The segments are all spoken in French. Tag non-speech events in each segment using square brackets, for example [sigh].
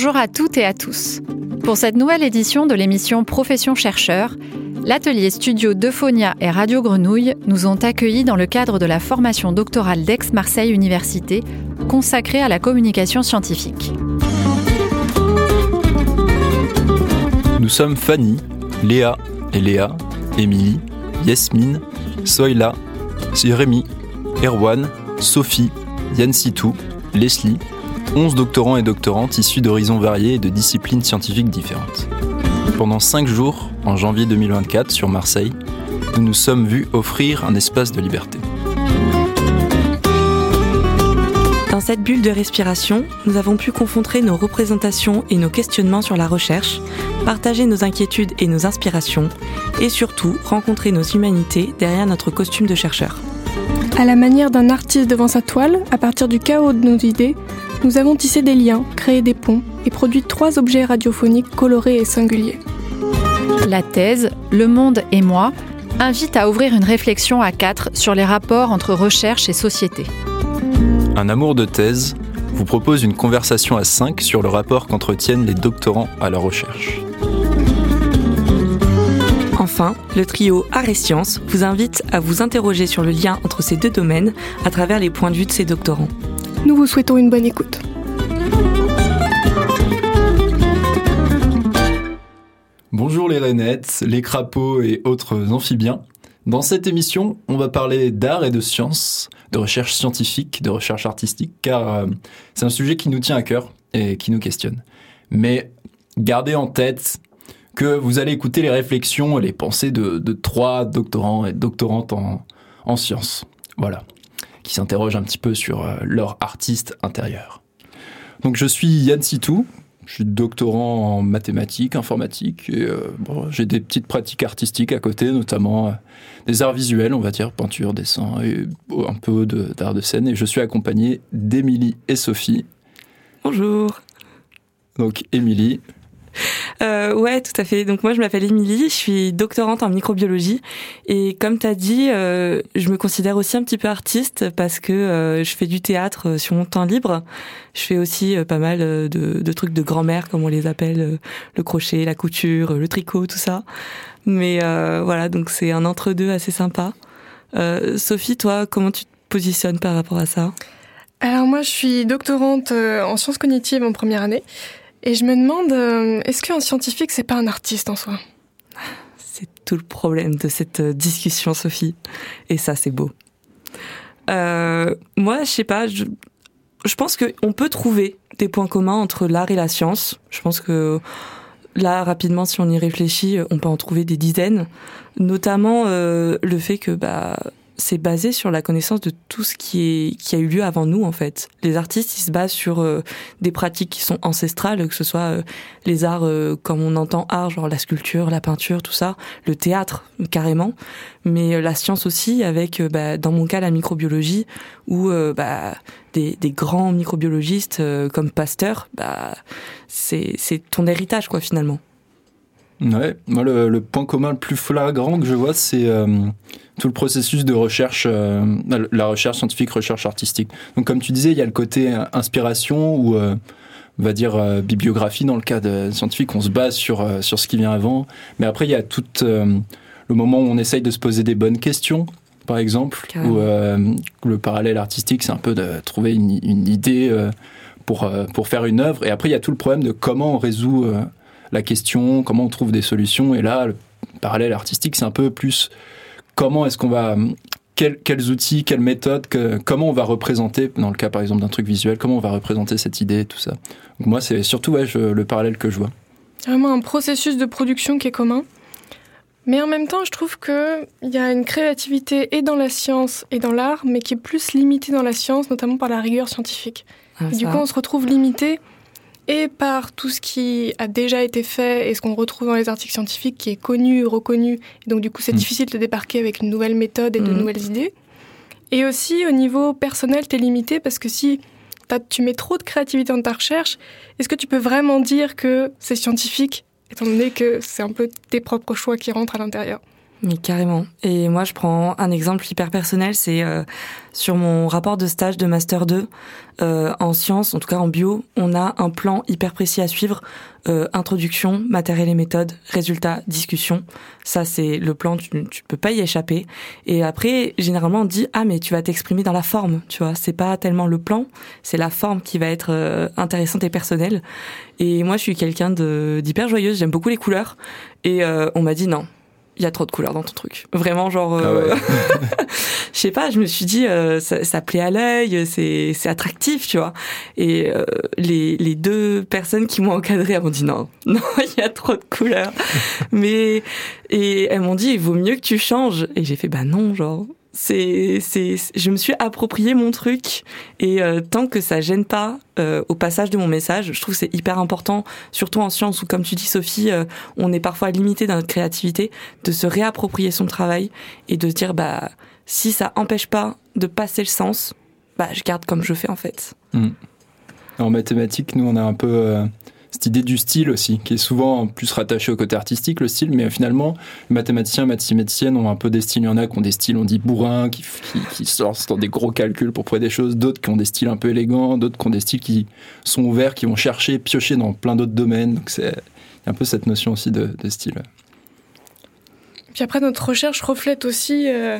Bonjour à toutes et à tous. Pour cette nouvelle édition de l'émission Profession chercheur, l'atelier studio d'Euphonia et Radio Grenouille nous ont accueillis dans le cadre de la formation doctorale d'Aix-Marseille Université consacrée à la communication scientifique. Nous sommes Fanny, Léa et Léa, Émilie, Yasmine, Soyla, Jérémy, Erwan, Sophie, Yann Sitou, Leslie, 11 doctorants et doctorantes issus d'horizons variés et de disciplines scientifiques différentes. Pendant 5 jours, en janvier 2024, sur Marseille, nous nous sommes vus offrir un espace de liberté. Dans cette bulle de respiration, nous avons pu confronter nos représentations et nos questionnements sur la recherche, partager nos inquiétudes et nos inspirations, et surtout rencontrer nos humanités derrière notre costume de chercheur. À la manière d'un artiste devant sa toile, à partir du chaos de nos idées, nous avons tissé des liens, créé des ponts et produit trois objets radiophoniques colorés et singuliers. La thèse Le monde et moi invite à ouvrir une réflexion à quatre sur les rapports entre recherche et société. Un amour de thèse vous propose une conversation à cinq sur le rapport qu'entretiennent les doctorants à la recherche. Enfin, le trio Art et Sciences vous invite à vous interroger sur le lien entre ces deux domaines à travers les points de vue de ces doctorants. Nous vous souhaitons une bonne écoute. Bonjour les rainettes, les crapauds et autres amphibiens. Dans cette émission, on va parler d'art et de science, de recherche scientifique, de recherche artistique, car euh, c'est un sujet qui nous tient à cœur et qui nous questionne. Mais gardez en tête que vous allez écouter les réflexions et les pensées de, trois doctorants et doctorantes en, en sciences. Voilà qui s'interrogent un petit peu sur euh, leur artiste intérieur. Donc je suis Yann Sitou, je suis doctorant en mathématiques, informatique, et euh, j'ai des petites pratiques artistiques à côté, notamment euh, des arts visuels, on va dire, peinture, dessin, et un peu d'art de, scène. Et je suis accompagné d'Émilie et Sophie. Bonjour. Donc Émilie, [laughs] euh, ouais, tout à fait. Donc moi, je m'appelle Émilie, je suis doctorante en microbiologie. Et comme tu as dit, euh, je me considère aussi un petit peu artiste parce que euh, je fais du théâtre euh, sur mon temps libre. Je fais aussi euh, pas mal de, de, trucs de grand-mère, comme on les appelle, le crochet, la couture, le tricot, tout ça. Mais voilà, donc c'est un entre-deux assez sympa. Sophie, toi, comment tu te positionnes par rapport à ça? Alors moi, je suis doctorante en sciences cognitives en première année. Et je me demande, euh, est-ce qu'un scientifique, c'est pas un artiste en soi? C'est tout le problème de cette euh, discussion, Sophie. Et ça, c'est beau. Euh, moi, je sais pas, je, je pense qu'on peut trouver des points communs entre l'art et la science. Je pense que là, rapidement, si on y réfléchit, on peut en trouver des dizaines. Notamment le fait que bah, c'est basé sur la connaissance de tout ce qui est qui a eu lieu avant nous en fait. Les artistes ils se basent sur euh, des pratiques qui sont ancestrales, que ce soit euh, les arts euh, comme on entend art, genre la sculpture, la peinture, tout ça, le théâtre carrément, mais la science aussi avec bah, dans mon cas la microbiologie où bah, des, des, grands microbiologistes comme Pasteur, bah c'est ton héritage quoi finalement. Ouais, moi le, point commun le plus flagrant que je vois, c'est euh, tout le processus de recherche, euh, la recherche scientifique, recherche artistique. Donc comme tu disais, il y a le côté inspiration ou euh, on va dire bibliographie dans le cas de scientifique, on se base sur sur ce qui vient avant. Mais après, il y a tout le moment où on essaye de se poser des bonnes questions, par exemple, ou le parallèle artistique, c'est un peu de trouver une, une idée pour pour faire une œuvre. Et après, il y a tout le problème de comment on résout la question, comment on trouve des solutions. Et là, le parallèle artistique, c'est un peu plus comment est-ce qu'on va quels, outils, quelles méthodes, comment on va représenter, dans le cas par exemple d'un truc visuel, comment on va représenter cette idée, tout ça. moi, c'est surtout le parallèle que je vois. Vraiment un processus de production qui est commun. Mais en même temps, je trouve qu'il y a une créativité et dans la science et dans l'art, mais qui est plus limitée dans la science, notamment par la rigueur scientifique. Ah, du coup, on se retrouve limité et par tout ce qui a déjà été fait et ce qu'on retrouve dans les articles scientifiques qui est connu, reconnu. Et donc du coup, c'est mm. difficile de débarquer avec une nouvelle méthode et de mm. nouvelles idées. Et aussi au niveau personnel, tu es limité parce que si tu mets trop de créativité dans ta recherche, est-ce que tu peux vraiment dire que c'est scientifique, étant donné que c'est un peu tes propres choix qui rentrent à l'intérieur? Mais carrément. Et moi, je prends un exemple hyper personnel, c'est euh, sur mon rapport de stage de master 2 euh, en sciences, en tout cas en bio, on a un plan hyper précis à suivre euh, introduction, matériel et méthode, résultat, discussion. Ça, c'est le plan, tu, tu peux pas y échapper. Et après, généralement, on dit ah mais tu vas t'exprimer dans la forme, tu vois. C'est pas tellement le plan, c'est la forme qui va être euh, intéressante et personnelle. Et moi, je suis quelqu'un d'hyper joyeuse, j'aime beaucoup les couleurs. Et euh, on m'a dit non, il y a trop de couleurs dans ton truc. Vraiment, genre, euh, Ah ouais. [laughs] je sais pas, je me suis dit, euh, ça, ça plaît à l'œil, c'est, c'est attractif, tu vois. Et euh, les, les deux personnes qui m'ont encadré, elles m'ont dit non, [laughs] non, il y a trop de couleurs. [laughs] Mais et elles m'ont dit, il vaut mieux que tu changes. Et j'ai fait, bah non, genre. C'est, c'est, je me suis approprié mon truc et euh, tant que ça gêne pas euh, au passage de mon message, je trouve que c'est hyper important, surtout en sciences où, comme tu dis Sophie, euh, on est parfois limité dans notre créativité, de se réapproprier son travail et de se dire bah si ça empêche pas de passer le sens, bah je garde comme je fais en fait. Mm. En mathématiques, nous, on a un peu euh, cette idée du style aussi, qui est souvent plus rattachée au côté artistique, le style, mais finalement, les mathématiciens, mathématiciennes ont un peu des styles. Il y en a qui ont des styles, on dit bourrin, qui, qui, sortent dans des gros calculs pour prouver des choses, d'autres qui ont des styles un peu élégants, d'autres qui ont des styles qui sont ouverts, qui vont chercher, piocher dans plein d'autres domaines. Donc c'est un peu cette notion aussi de, style. Puis après, notre recherche reflète aussi euh,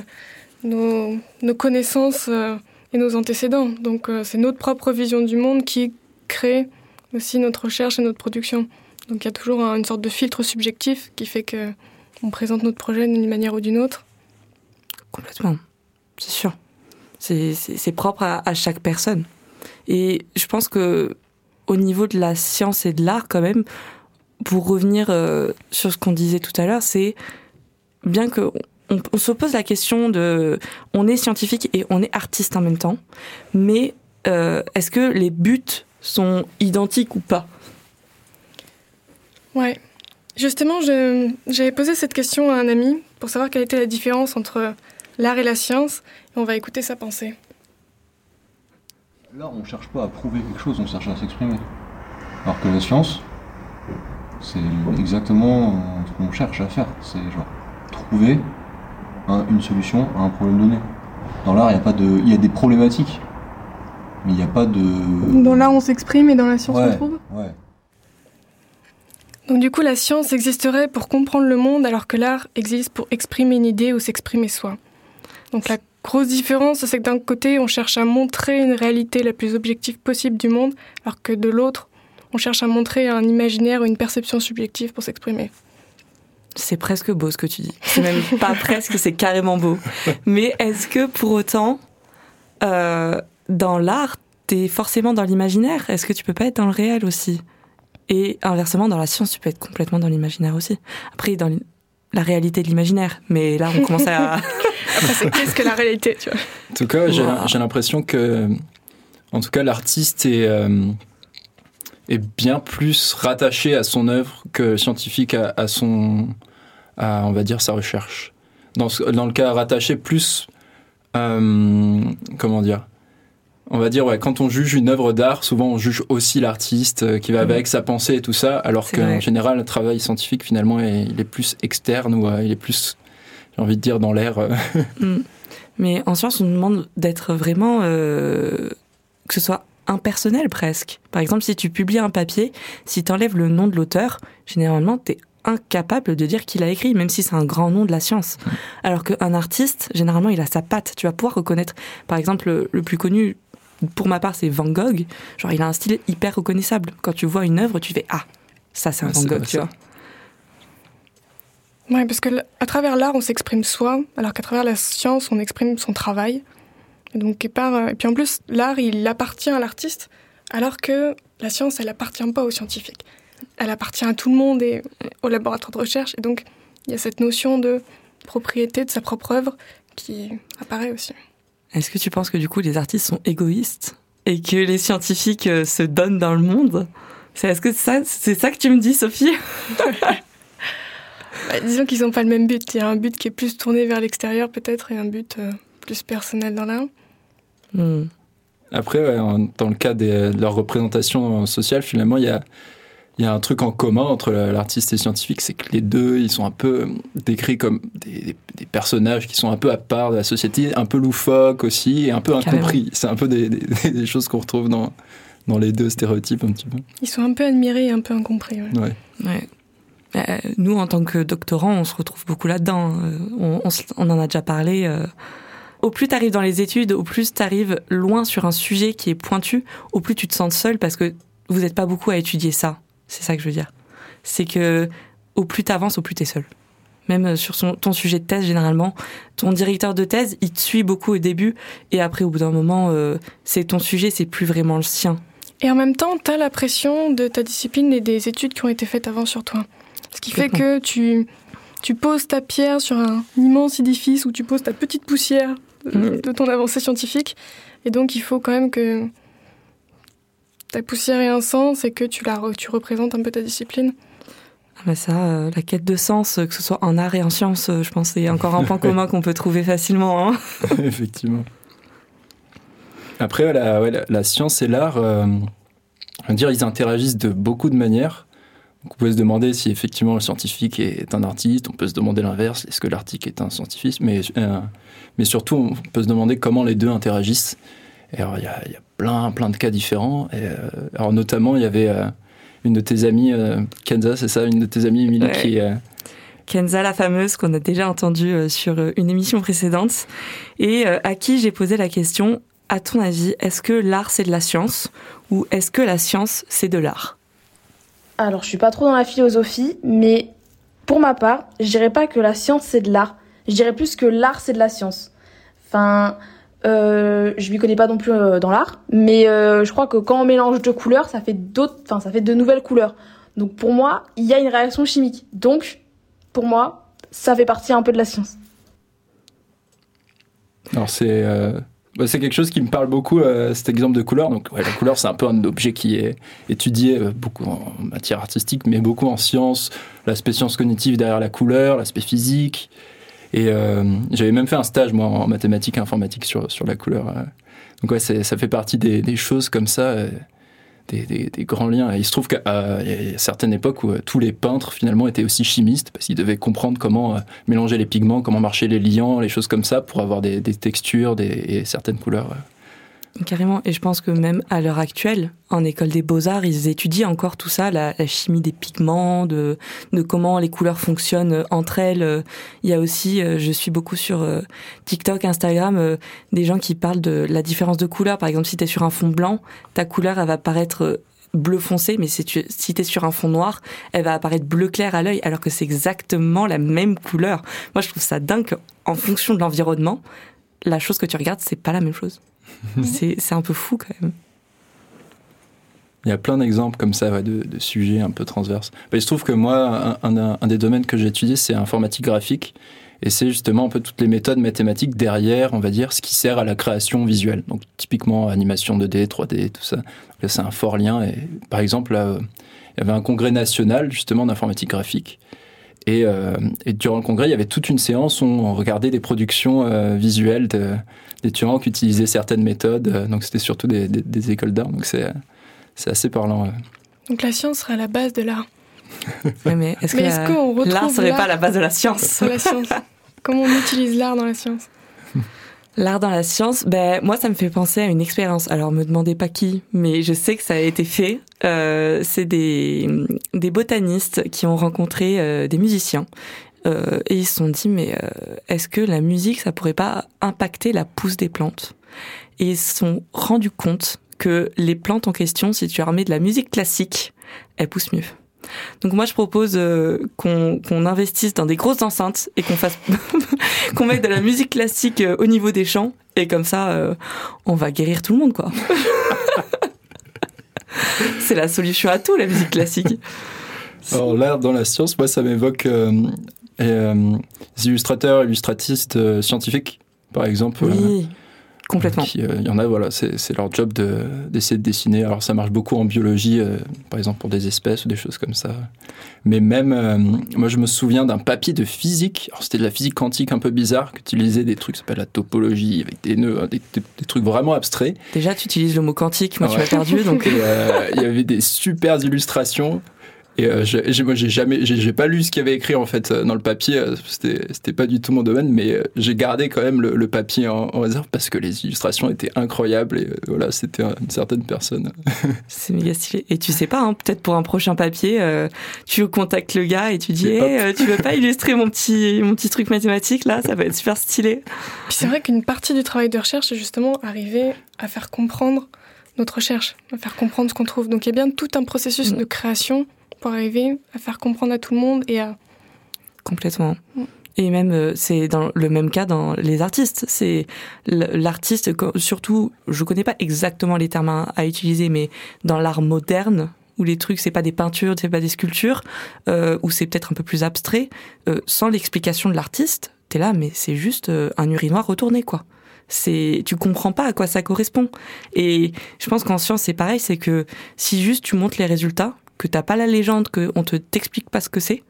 nos, nos connaissances euh, et nos antécédents. Donc euh, c'est notre propre vision du monde qui crée aussi notre recherche et notre production. Donc il y a toujours un- une sorte de filtre subjectif qui fait que on présente notre projet d'une manière ou d'une autre. Complètement, c'est sûr. C'est, propre à, chaque personne. Et je pense que au niveau de la science et de l'art, quand même, pour revenir euh, sur ce qu'on disait tout à l'heure, c'est bien que on, on se pose la question de, on est scientifique et on est artiste en même temps, mais euh, est-ce que les buts sont identiques ou pas Ouais. Justement, j'avais posé cette question à un ami pour savoir quelle était la différence entre l'art et la science. Et on va écouter sa pensée. Là, on cherche pas à prouver quelque chose, on cherche à s'exprimer. Alors que la science, c'est exactement euh, ce qu'on cherche à faire. C'est genre trouver un- une solution à un problème donné. Dans l'art, il y a pas de, il y a des problématiques, mais il n'y a pas de. Dans l'art, on s'exprime et dans la science, on trouve. ouais. Donc du coup, la science existerait pour comprendre le monde, alors que l'art existe pour exprimer une idée ou s'exprimer soi. Donc la grosse différence, c'est que d'un côté, on cherche à montrer une réalité la plus objective possible du monde, alors que de l'autre, on cherche à montrer un imaginaire ou une perception subjective pour s'exprimer. C'est presque beau ce que tu dis. C'est même pas [laughs] presque, c'est carrément beau. Mais est-ce que pour autant, euh, dans l'art, t'es forcément dans l'imaginaire Est-ce que tu peux pas être dans le réel aussi? Et inversement, dans la science, tu peux être complètement dans l'imaginaire aussi. Après, dans la réalité de l'imaginaire. Mais là, on commence à... [laughs] Après, c'est qu'est-ce que la réalité, tu vois? En tout cas, j'ai Wow. j'ai l'impression que, en tout cas, l'artiste est, euh, est bien plus rattaché à son œuvre que le scientifique à, à son, à, on va dire, sa recherche. Dans, ce- dans le cas rattaché plus, euh, comment dire? On va dire, ouais, quand on juge une œuvre d'art, souvent on juge aussi l'artiste euh, qui va avec sa pensée et tout ça, alors qu'en général, le travail scientifique, finalement, est- il est plus externe ou euh, il est plus, j'ai envie de dire, dans l'air. euh, [laughs] Mm. Mais en science, on nous demande d'être vraiment... euh, que ce soit impersonnel presque. Par exemple, si tu publies un papier, si tu enlèves le nom de l'auteur, généralement, tu es incapable de dire qu'il a écrit, même si c'est un grand nom de la science. Alors qu'un artiste, généralement, il a sa patte. Tu vas pouvoir reconnaître, par exemple, le, le plus connu, pour ma part, c'est Van Gogh. Genre, il a un style hyper reconnaissable. Quand tu vois une œuvre, tu fais Ah, ça, c'est un Ouais, Van Gogh, tu vois. Ouais, parce que à travers l'art, on s'exprime soi, alors qu'à travers la science, on exprime son travail. Et donc, et, par, euh, et puis en plus, l'art, il appartient à l'artiste, alors que la science, elle appartient pas aux scientifiques. Elle appartient à tout le monde et au laboratoire de recherche. Et donc, il y a cette notion de propriété de sa propre œuvre qui apparaît aussi. Est-ce que tu penses que du coup les artistes sont égoïstes et que les scientifiques euh, se donnent dans le monde? C'est est-ce que ça c'est ça que tu me dis Sophie? [laughs] Bah, disons qu'ils n'ont pas le même but. Il y a un but qui est plus tourné vers l'extérieur, peut-être, et un but euh, plus personnel dans l'art. Hmm. Après, ouais, dans le cas des- de leur représentation sociale, finalement, il y a, il y a un truc en commun entre l'artiste et le scientifique, c'est que les deux, ils sont un peu décrits comme des, des, personnages qui sont un peu à part de la société, un peu loufoques aussi, et un peu incompris. C'est un peu des, [laughs] des choses qu'on retrouve dans, dans les deux stéréotypes un petit peu. Ils sont un peu admirés et un peu incompris. Ouais. ouais. Euh, nous, en tant que doctorants, on se retrouve beaucoup là-dedans. Euh, on, on, on, en a déjà parlé. Euh. Au plus tu arrives dans les études, au plus tu arrives loin sur un sujet qui est pointu, au plus tu te sens seul parce que vous n'êtes pas beaucoup à étudier ça. C'est ça que je veux dire. C'est que au plus tu avances, au plus tu es seul. Même sur son, ton sujet de thèse, généralement, ton directeur de thèse, il te suit beaucoup au début, et après, au bout d'un moment, euh, c'est ton sujet, c'est plus vraiment le sien. Et en même temps, tu as la pression de ta discipline et des études qui ont été faites avant sur toi. Ce qui fait que tu, tu poses ta pierre sur un immense édifice où tu poses ta petite poussière de, de ton avancée scientifique. Et donc, il faut quand même que ta poussière ait un sens et que tu, la, tu représentes un peu ta discipline? Ah bah ça, euh, la quête de sens, que ce soit en art et en sciences, euh, je pense c'est encore un point [laughs] commun qu'on peut trouver facilement. Hein [laughs] Effectivement. Après, la, ouais, la, la science et l'art, euh, on va dire, ils interagissent de beaucoup de manières. Donc, on peut se demander si effectivement le scientifique est un artiste, on peut se demander l'inverse, est-ce que l'artiste est un scientifique, mais, euh, mais surtout on peut se demander comment les deux interagissent. Et alors il y a, y a, plein, plein de cas différents. Et, euh, alors notamment, il y avait euh, une de tes amies, euh, Kenza, c'est ça, une de tes amies, Emily, Ouais. qui... euh, Kenza, la fameuse, qu'on a déjà entendue euh, sur une émission précédente, et euh, à qui j'ai posé la question, à ton avis, est-ce que l'art c'est de la science? Ou est-ce que la science c'est de l'art? Alors, je suis pas trop dans la philosophie, mais pour ma part, je dirais pas que la science c'est de l'art. Je dirais plus que l'art c'est de la science. Enfin, euh, je m'y connais pas non plus euh, dans l'art, mais euh, je crois que quand on mélange deux couleurs, ça fait d'autres, enfin, ça fait de nouvelles couleurs. Donc pour moi, il y a une réaction chimique. Donc, pour moi, ça fait partie un peu de la science. Alors c'est euh, bah, c'est quelque chose qui me parle beaucoup cet exemple de couleur. Donc la couleur c'est un peu un objet qui est étudié beaucoup en matière artistique, mais beaucoup en sciences. L'aspect sciences cognitives derrière la couleur, l'aspect physique. Et euh, j'avais même fait un stage moi en mathématiques et informatique sur sur la couleur. euh. Donc ouais, ça fait partie des, choses comme ça. euh, des, grands liens. Il se trouve qu'à certaines époques où tous les peintres finalement étaient aussi chimistes parce qu'ils devaient comprendre comment mélanger les pigments, comment marcher les liants, les choses comme ça pour avoir des, textures des, et certaines couleurs. Carrément, et je pense que même à l'heure actuelle, en école des beaux-arts, ils étudient encore tout ça, la, chimie des pigments, de, comment les couleurs fonctionnent euh, entre elles. Euh, Il y a aussi, euh, je suis beaucoup sur TikTok, Instagram, des gens qui parlent de la différence de couleur. Par exemple, si tu es sur un fond blanc, ta couleur, elle va paraître bleu foncé, mais si tu es sur un fond noir, elle va apparaître bleu clair à l'œil, alors que c'est exactement la même couleur. Moi, je trouve ça dingue en fonction de l'environnement, la chose que tu regardes, c'est pas la même chose. [laughs] c'est un peu fou quand même. Il y a plein d'exemples comme ça ouais, de, de sujets un peu transverses. Bah, il se trouve que moi, un, un- un des domaines que j'ai étudié, c'est informatique graphique. Et c'est justement un peu toutes les méthodes mathématiques derrière, on va dire, ce qui sert à la création visuelle. Donc typiquement animation 2D, 3D, tout ça. Donc là, c'est un fort lien. Et par exemple, là, euh, il y avait un congrès national justement d'informatique graphique. Et, euh, et durant le congrès, il y avait toute une séance où on regardait des productions euh, visuelles de- d'étudiants qui utilisaient certaines méthodes. Euh, Donc c'était surtout des, des- des écoles d'art. Donc c'est c'est assez parlant. ouais. Donc la science sera la base de l'art. [laughs] Mais est-ce que est-ce la- qu'on retrouve l'art serait l'art pas la base de la science? la science? [laughs] Comment on utilise l'art dans la science? L'art dans la science, ben moi ça me fait penser à une expérience. Alors me demandez pas qui, mais je sais que ça a été fait. Euh, c'est des des botanistes qui ont rencontré euh, des musiciens euh, et ils se sont dit mais euh, est-ce que la musique ça pourrait pas impacter la pousse des plantes? Et ils se sont rendus compte que les plantes en question, si tu leur mets de la musique classique, elles poussent mieux. Donc moi je propose euh, qu'on investisse dans des grosses enceintes et qu'on fasse [laughs] qu'on mette de la musique classique euh, au niveau des champs et comme ça euh, on va guérir tout le monde quoi. [laughs] C'est la solution à tout la musique classique. Alors l'art dans la science, moi ça m'évoque les illustrateurs, illustratistes scientifiques, par exemple. Oui. Complètement. Euh, il y en a, voilà, c'est leur job d'essayer de, dessiner. Alors ça marche beaucoup en biologie, euh, par exemple pour des espèces ou des choses comme ça. Mais même, euh, moi je me souviens d'un papier de physique. C'était de la physique quantique un peu bizarre, qui utilisait des trucs, ça s'appelle la topologie, avec des nœuds, hein, des, trucs vraiment abstraits. Déjà, tu utilises le mot quantique, moi tu m'as perdu. Donc... [laughs] Il y avait des super illustrations. Et euh, moi, j'ai jamais, j'ai pas lu ce qu'il y avait écrit en fait euh, dans le papier. Euh, c'était, c'était pas du tout mon domaine, mais j'ai gardé quand même le, papier en, réserve parce que les illustrations étaient incroyables et voilà, c'était une certaine personne. [laughs] C'est méga stylé. Et tu sais pas, hein, peut-être pour un prochain papier, tu contactes le gars et tu dis, hey, tu veux pas illustrer mon petit, mon petit truc mathématique là Ça va être super stylé. Puis c'est vrai qu'une partie du travail de recherche, c'est justement arriver à faire comprendre notre recherche, à faire comprendre ce qu'on trouve. Donc il y a bien tout un processus mm. de création pour arriver à faire comprendre à tout le monde et à... Complètement. Mm. Et même, euh, c'est dans le même cas dans les artistes. C'est l'artiste, surtout, je connais pas exactement les termes à, utiliser, mais dans l'art moderne, où les trucs, c'est pas des peintures, c'est pas des sculptures, euh, où c'est peut-être un peu plus abstrait, euh, sans l'explication de l'artiste, t'es là, mais c'est juste euh, un urinoir retourné, quoi. C'est, tu comprends pas à quoi ça correspond. Et je pense qu'en science, c'est pareil, c'est que si juste tu montres les résultats, que t'as pas la légende, qu'on te t'explique pas ce que c'est,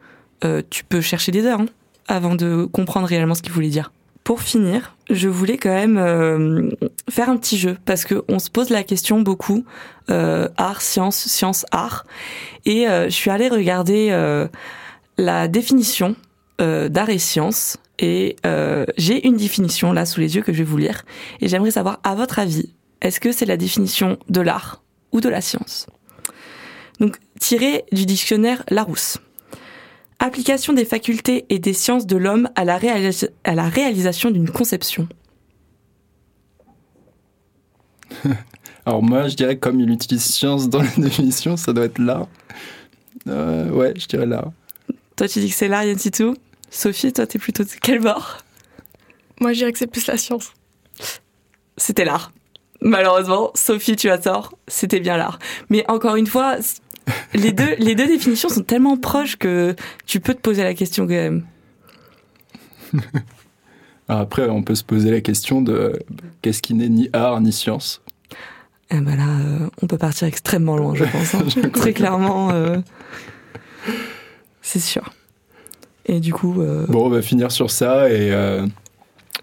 euh, tu peux chercher des heures hein, avant de comprendre réellement ce qu'il voulait dire. Pour finir, je voulais quand même euh, faire un petit jeu parce que on se pose la question beaucoup euh, art, science, science, art, et je suis allée regarder la définition d'art et science et j'ai une définition là sous les yeux que je vais vous lire et j'aimerais savoir à votre avis, est-ce que c'est la définition de l'art ou de la science? Donc, tiré du dictionnaire Larousse. Application des facultés et des sciences de l'homme à, la à la réalisation d'une conception. [laughs] Alors moi, je dirais comme il utilise science dans la [laughs] définition, ça doit être l'art. Euh, ouais, je dirais l'art. Toi, tu dis que c'est l'art, Yann Sophie, toi, t'es plutôt de quel bord? Moi, je dirais que c'est plus la science. C'était l'art. Malheureusement, Sophie, tu as tort, c'était bien l'art. Mais encore une fois, [laughs] les deux, les deux définitions sont tellement proches que tu peux te poser la question quand [laughs] même. Après, on peut se poser la question de qu'est-ce qui n'est ni art ni science. Eh ben là, euh, on peut partir extrêmement loin, je pense. Hein. [laughs] Très clairement, euh, c'est sûr. Et du coup. Euh, bon, on va finir sur ça et.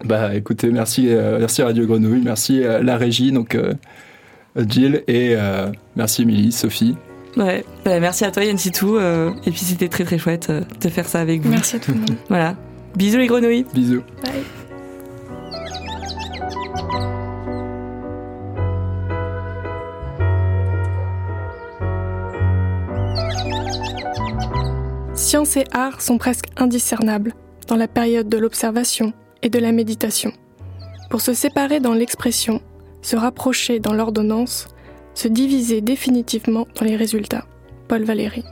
bah, écoutez, merci, merci Radio Grenouille, merci la régie, donc Jill et merci Émilie, Sophie. Ouais, bah, merci à toi Yann Sitou. Euh, et puis c'était très très chouette euh, de faire ça avec vous. Merci à tout le monde. [laughs] voilà. Bisous les grenouilles. Bisous. Bye. Science et art sont presque indiscernables dans la période de l'observation et de la méditation. Pour se séparer dans l'expression, se rapprocher dans l'ordonnance, se diviser définitivement dans les résultats. Paul Valéry.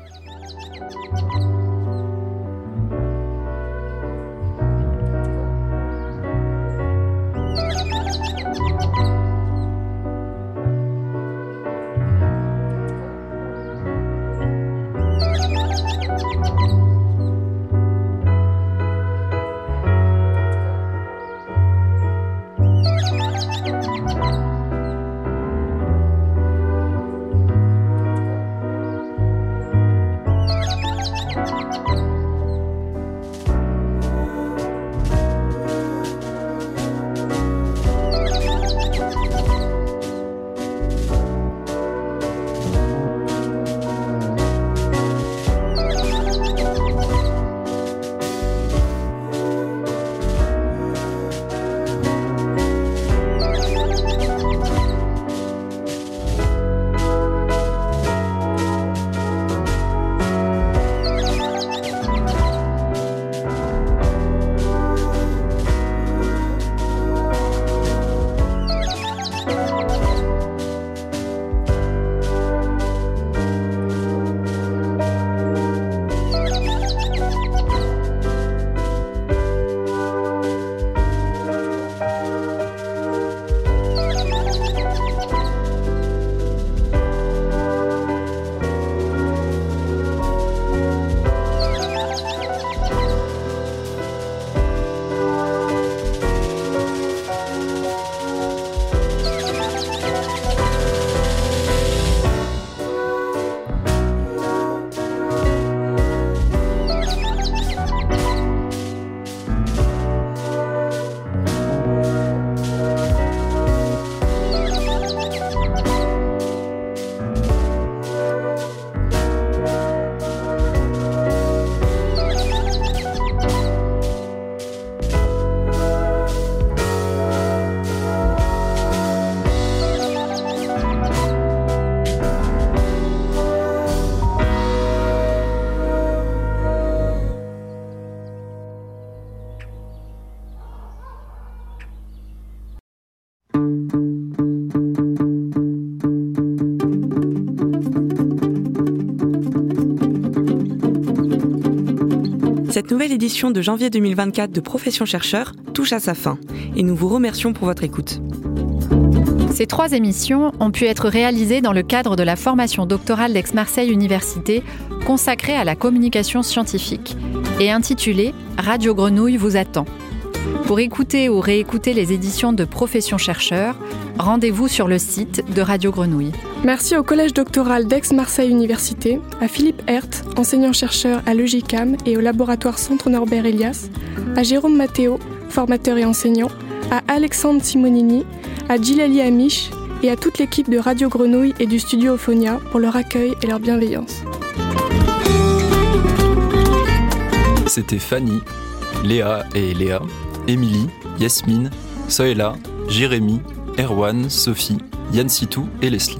Nouvelle édition de janvier 2024 de Profession chercheur touche à sa fin et nous vous remercions pour votre écoute. Ces trois émissions ont pu être réalisées dans le cadre de la formation doctorale d'Aix-Marseille Université consacrée à la communication scientifique et intitulée Radio Grenouille vous attend. Pour écouter ou réécouter les éditions de Profession chercheur, rendez-vous sur le site de Radio Grenouille. Merci au Collège doctoral d'Aix-Marseille Université, à Philippe Hert, enseignant-chercheur à l'EGICAM et au laboratoire Centre Norbert Elias, à Jérôme Matteo, formateur et enseignant, à Alexandre Simonini, à Gilali Amish et à toute l'équipe de Radio Grenouille et du studio Ophonia pour leur accueil et leur bienveillance. C'était Fanny, Léa et Léa, Émilie, Yasmine, Soela, Jérémy, Erwan, Sophie, Yann Sitou et Leslie.